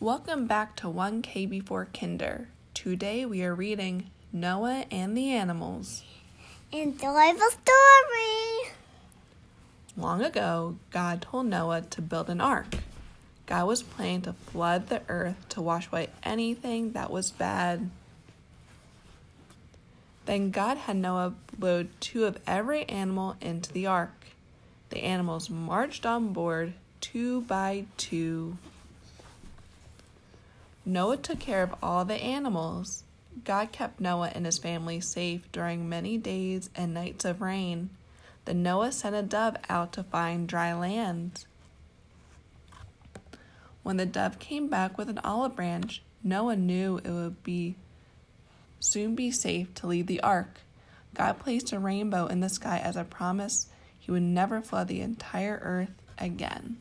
Welcome back to 1K Before Kinder. Today we are reading Noah and the Animals. Enjoy the story. Long ago, God told Noah to build an ark. God was planning to flood the earth to wash away anything that was bad. Then God had Noah load two of every animal into the ark. The animals marched on board two by two. Noah took care of all the animals. God kept Noah and his family safe during many days and nights of rain. Then Noah sent a dove out to find dry land. When the dove came back with an olive branch, Noah knew it would be soon be safe to leave the ark. God placed a rainbow in the sky as a promise he would never flood the entire earth again.